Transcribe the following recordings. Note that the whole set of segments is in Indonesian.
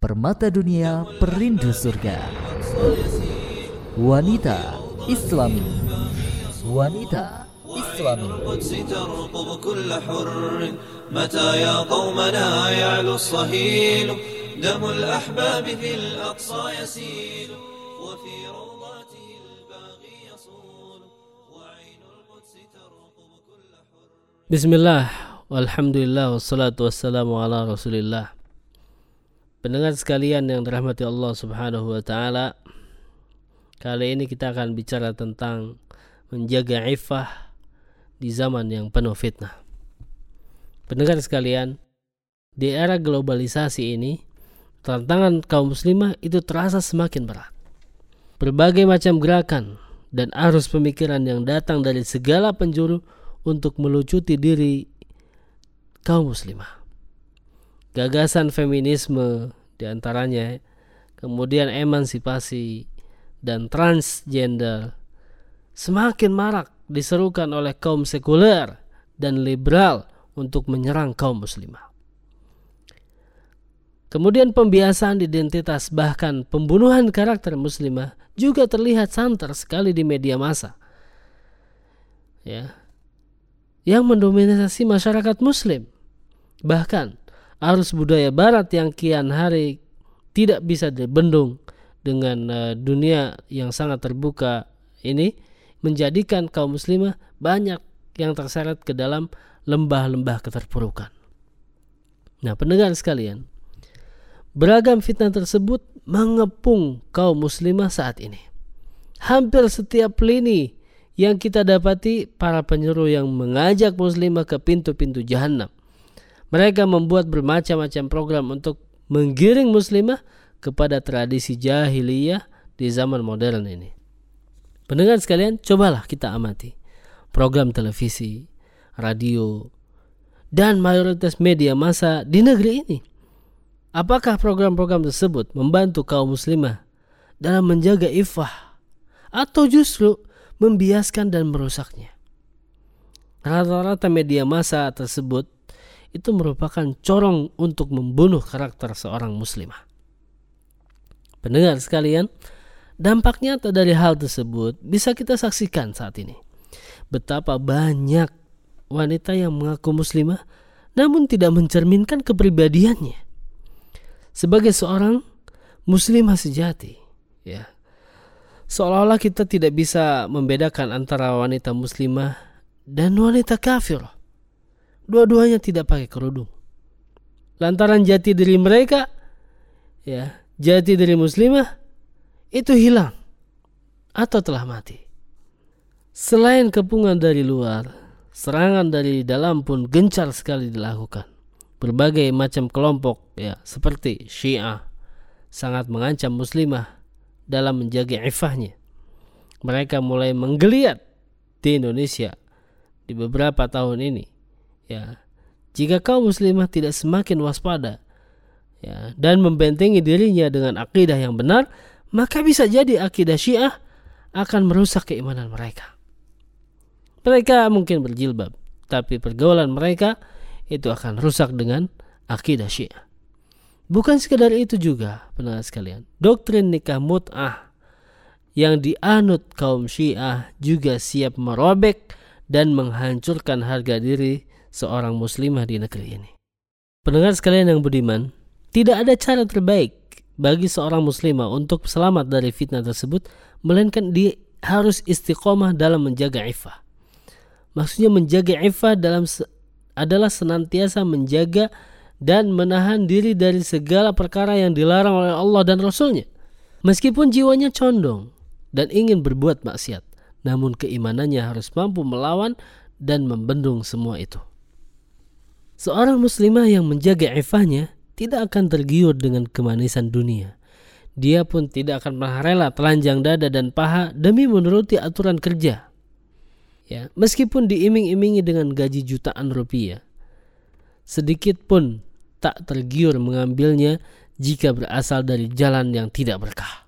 Permata dunia perindu surga Wanita Islami Wanita Islami القدس ترقب كل حر متى يا قومنا يعلو الصهيل دم الأحباب في الأقصى يسيل وفي روضاته الباغي يصول وعين القدس ترقب كل حر Bismillah, walhamdulillah, wassalatu wassalamu ala rasulillah Pendengar sekalian yang dirahmati Allah subhanahu wa ta'ala Kali ini kita akan bicara tentang menjaga iffah di zaman yang penuh fitnah Pendengar sekalian, di era globalisasi ini Tantangan kaum muslimah itu terasa semakin berat Berbagai macam gerakan dan arus pemikiran yang datang dari segala penjuru untuk melucuti diri kaum muslimah. Gagasan feminisme di antaranya, kemudian emansipasi dan transgender semakin marak diserukan oleh kaum sekuler dan liberal untuk menyerang kaum muslimah. Kemudian pembiasaan identitas bahkan pembunuhan karakter muslimah juga terlihat santer sekali di media massa. Ya, yang mendominasi masyarakat muslim. Bahkan arus budaya barat yang kian hari tidak bisa dibendung dengan eh, dunia yang sangat terbuka ini menjadikan kaum muslimah banyak yang terseret ke dalam lembah-lembah keterpurukan. Nah, pendengar sekalian, beragam fitnah tersebut mengepung kaum muslimah saat ini. Hampir setiap lini yang kita dapati para penyeru yang mengajak muslimah ke pintu-pintu jahanam. Mereka membuat bermacam-macam program untuk menggiring muslimah kepada tradisi jahiliyah di zaman modern ini. Pendengar sekalian, cobalah kita amati program televisi, radio, dan mayoritas media massa di negeri ini. Apakah program-program tersebut membantu kaum muslimah dalam menjaga iffah atau justru membiaskan dan merusaknya. Rata-rata media massa tersebut itu merupakan corong untuk membunuh karakter seorang muslimah. Pendengar sekalian, dampak nyata dari hal tersebut bisa kita saksikan saat ini. Betapa banyak wanita yang mengaku muslimah namun tidak mencerminkan kepribadiannya. Sebagai seorang muslimah sejati, ya, Seolah-olah kita tidak bisa membedakan antara wanita muslimah dan wanita kafir. Dua-duanya tidak pakai kerudung. Lantaran jati diri mereka, ya, jati diri muslimah itu hilang atau telah mati. Selain kepungan dari luar, serangan dari dalam pun gencar sekali dilakukan. Berbagai macam kelompok, ya, seperti Syiah, sangat mengancam muslimah dalam menjaga ifahnya. Mereka mulai menggeliat di Indonesia di beberapa tahun ini. Ya, jika kaum muslimah tidak semakin waspada ya, dan membentengi dirinya dengan akidah yang benar, maka bisa jadi akidah Syiah akan merusak keimanan mereka. Mereka mungkin berjilbab, tapi pergaulan mereka itu akan rusak dengan akidah Syiah. Bukan sekedar itu juga, pendengar sekalian. Doktrin nikah mut'ah yang dianut kaum Syiah juga siap merobek dan menghancurkan harga diri seorang muslimah di negeri ini. Pendengar sekalian yang budiman, tidak ada cara terbaik bagi seorang muslimah untuk selamat dari fitnah tersebut melainkan dia harus istiqomah dalam menjaga iffah. Maksudnya menjaga iffah dalam se adalah senantiasa menjaga dan menahan diri dari segala perkara yang dilarang oleh Allah dan Rasulnya. Meskipun jiwanya condong dan ingin berbuat maksiat, namun keimanannya harus mampu melawan dan membendung semua itu. Seorang muslimah yang menjaga ifahnya tidak akan tergiur dengan kemanisan dunia. Dia pun tidak akan pernah rela telanjang dada dan paha demi menuruti aturan kerja. Ya, meskipun diiming-imingi dengan gaji jutaan rupiah, sedikit pun tak tergiur mengambilnya jika berasal dari jalan yang tidak berkah.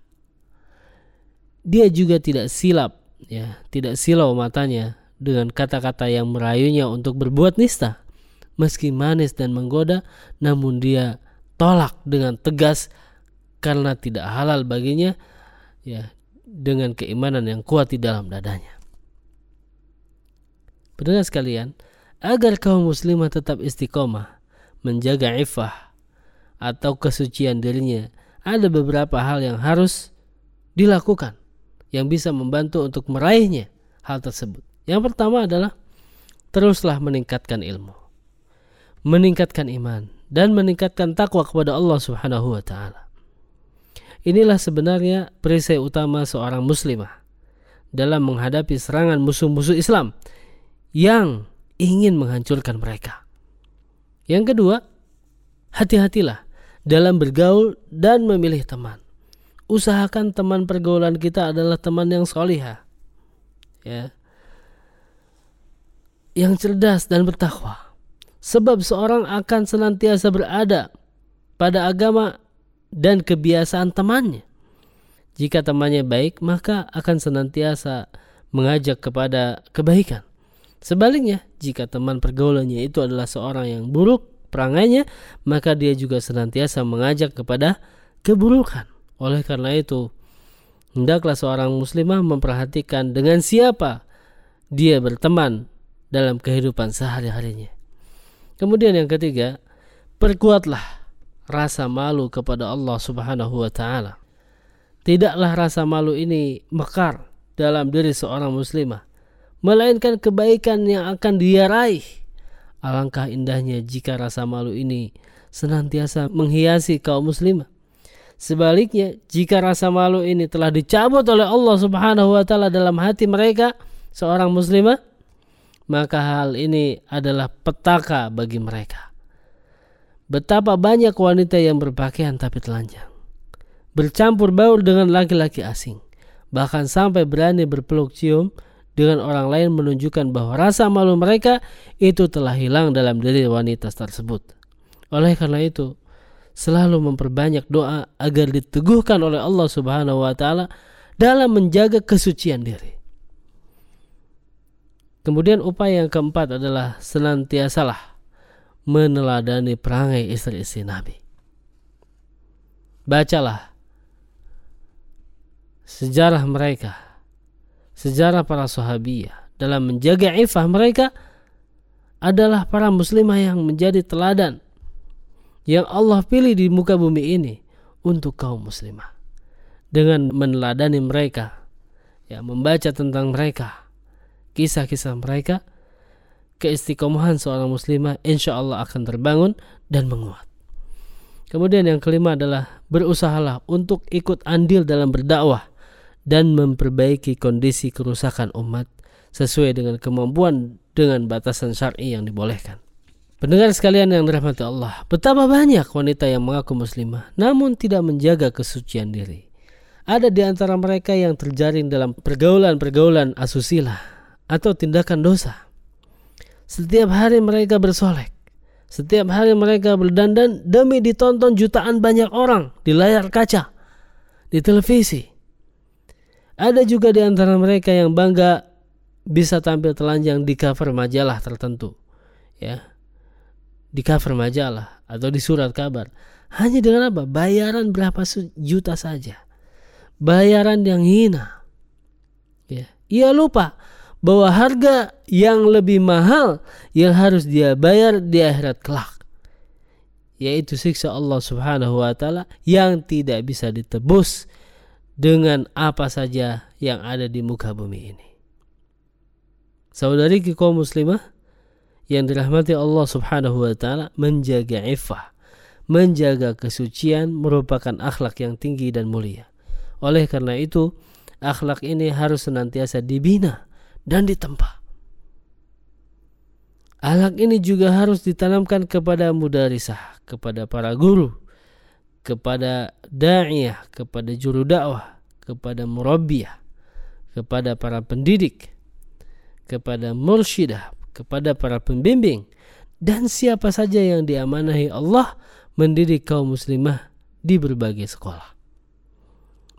Dia juga tidak silap, ya, tidak silau matanya dengan kata-kata yang merayunya untuk berbuat nista. Meski manis dan menggoda, namun dia tolak dengan tegas karena tidak halal baginya ya dengan keimanan yang kuat di dalam dadanya. Pendengar sekalian, agar kaum muslimah tetap istiqomah, menjaga ifah atau kesucian dirinya, ada beberapa hal yang harus dilakukan yang bisa membantu untuk meraihnya hal tersebut. Yang pertama adalah teruslah meningkatkan ilmu, meningkatkan iman, dan meningkatkan takwa kepada Allah Subhanahu wa taala. Inilah sebenarnya perisai utama seorang muslimah dalam menghadapi serangan musuh-musuh Islam yang ingin menghancurkan mereka. Yang kedua, hati-hatilah dalam bergaul dan memilih teman. Usahakan teman pergaulan kita adalah teman yang solihah. Ya. Yang cerdas dan bertakwa. Sebab seorang akan senantiasa berada pada agama dan kebiasaan temannya. Jika temannya baik, maka akan senantiasa mengajak kepada kebaikan. Sebaliknya, jika teman pergaulannya itu adalah seorang yang buruk perangainya, maka dia juga senantiasa mengajak kepada keburukan. Oleh karena itu, hendaklah seorang muslimah memperhatikan dengan siapa dia berteman dalam kehidupan sehari-harinya. Kemudian yang ketiga, perkuatlah rasa malu kepada Allah Subhanahu wa taala. Tidaklah rasa malu ini mekar dalam diri seorang muslimah melainkan kebaikan yang akan dia raih. Alangkah indahnya jika rasa malu ini senantiasa menghiasi kaum muslimah. Sebaliknya, jika rasa malu ini telah dicabut oleh Allah Subhanahu wa taala dalam hati mereka, seorang muslimah, maka hal ini adalah petaka bagi mereka. Betapa banyak wanita yang berpakaian tapi telanjang, bercampur baur dengan laki-laki asing, bahkan sampai berani berpeluk cium dengan orang lain menunjukkan bahwa rasa malu mereka itu telah hilang dalam diri wanita tersebut. Oleh karena itu, selalu memperbanyak doa agar diteguhkan oleh Allah Subhanahu wa taala dalam menjaga kesucian diri. Kemudian upaya yang keempat adalah senantiasalah meneladani perangai istri-istri Nabi. Bacalah sejarah mereka sejarah para sahabiyah dalam menjaga ifah mereka adalah para muslimah yang menjadi teladan yang Allah pilih di muka bumi ini untuk kaum muslimah dengan meneladani mereka ya membaca tentang mereka kisah-kisah mereka keistiqomahan seorang muslimah insya Allah akan terbangun dan menguat kemudian yang kelima adalah berusahalah untuk ikut andil dalam berdakwah dan memperbaiki kondisi kerusakan umat sesuai dengan kemampuan dengan batasan syar'i yang dibolehkan. Pendengar sekalian yang dirahmati Allah, betapa banyak wanita yang mengaku muslimah namun tidak menjaga kesucian diri. Ada di antara mereka yang terjaring dalam pergaulan-pergaulan asusila atau tindakan dosa. Setiap hari mereka bersolek. Setiap hari mereka berdandan demi ditonton jutaan banyak orang di layar kaca, di televisi, ada juga di antara mereka yang bangga bisa tampil telanjang di cover majalah tertentu. Ya. Di cover majalah atau di surat kabar. Hanya dengan apa? Bayaran berapa juta saja. Bayaran yang hina. Ya. Ia lupa bahwa harga yang lebih mahal yang harus dia bayar di akhirat kelak yaitu siksa Allah Subhanahu wa taala yang tidak bisa ditebus dengan apa saja yang ada di muka bumi ini. Saudari kaum muslimah yang dirahmati Allah Subhanahu wa taala menjaga iffah, menjaga kesucian merupakan akhlak yang tinggi dan mulia. Oleh karena itu, akhlak ini harus senantiasa dibina dan ditempa. Akhlak ini juga harus ditanamkan kepada mudarisah, kepada para guru, kepada da'iyah, kepada juru dakwah, kepada murabbiyah, kepada para pendidik, kepada mursyidah, kepada para pembimbing dan siapa saja yang diamanahi Allah mendidik kaum muslimah di berbagai sekolah.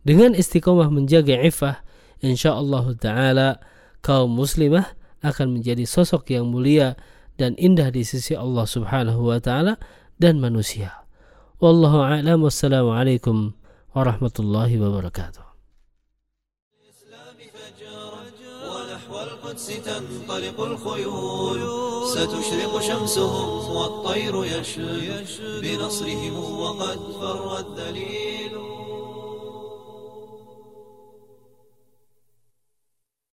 Dengan istiqomah menjaga ifah, insyaallah taala kaum muslimah akan menjadi sosok yang mulia dan indah di sisi Allah Subhanahu wa taala dan manusia. Wallahu a'lam wassalamualaikum warahmatullahi wabarakatuh. ونحو القدس تنطلق الخيول ستشرق شمسهم والطير يشهد بنصرهم وقد فر الدليل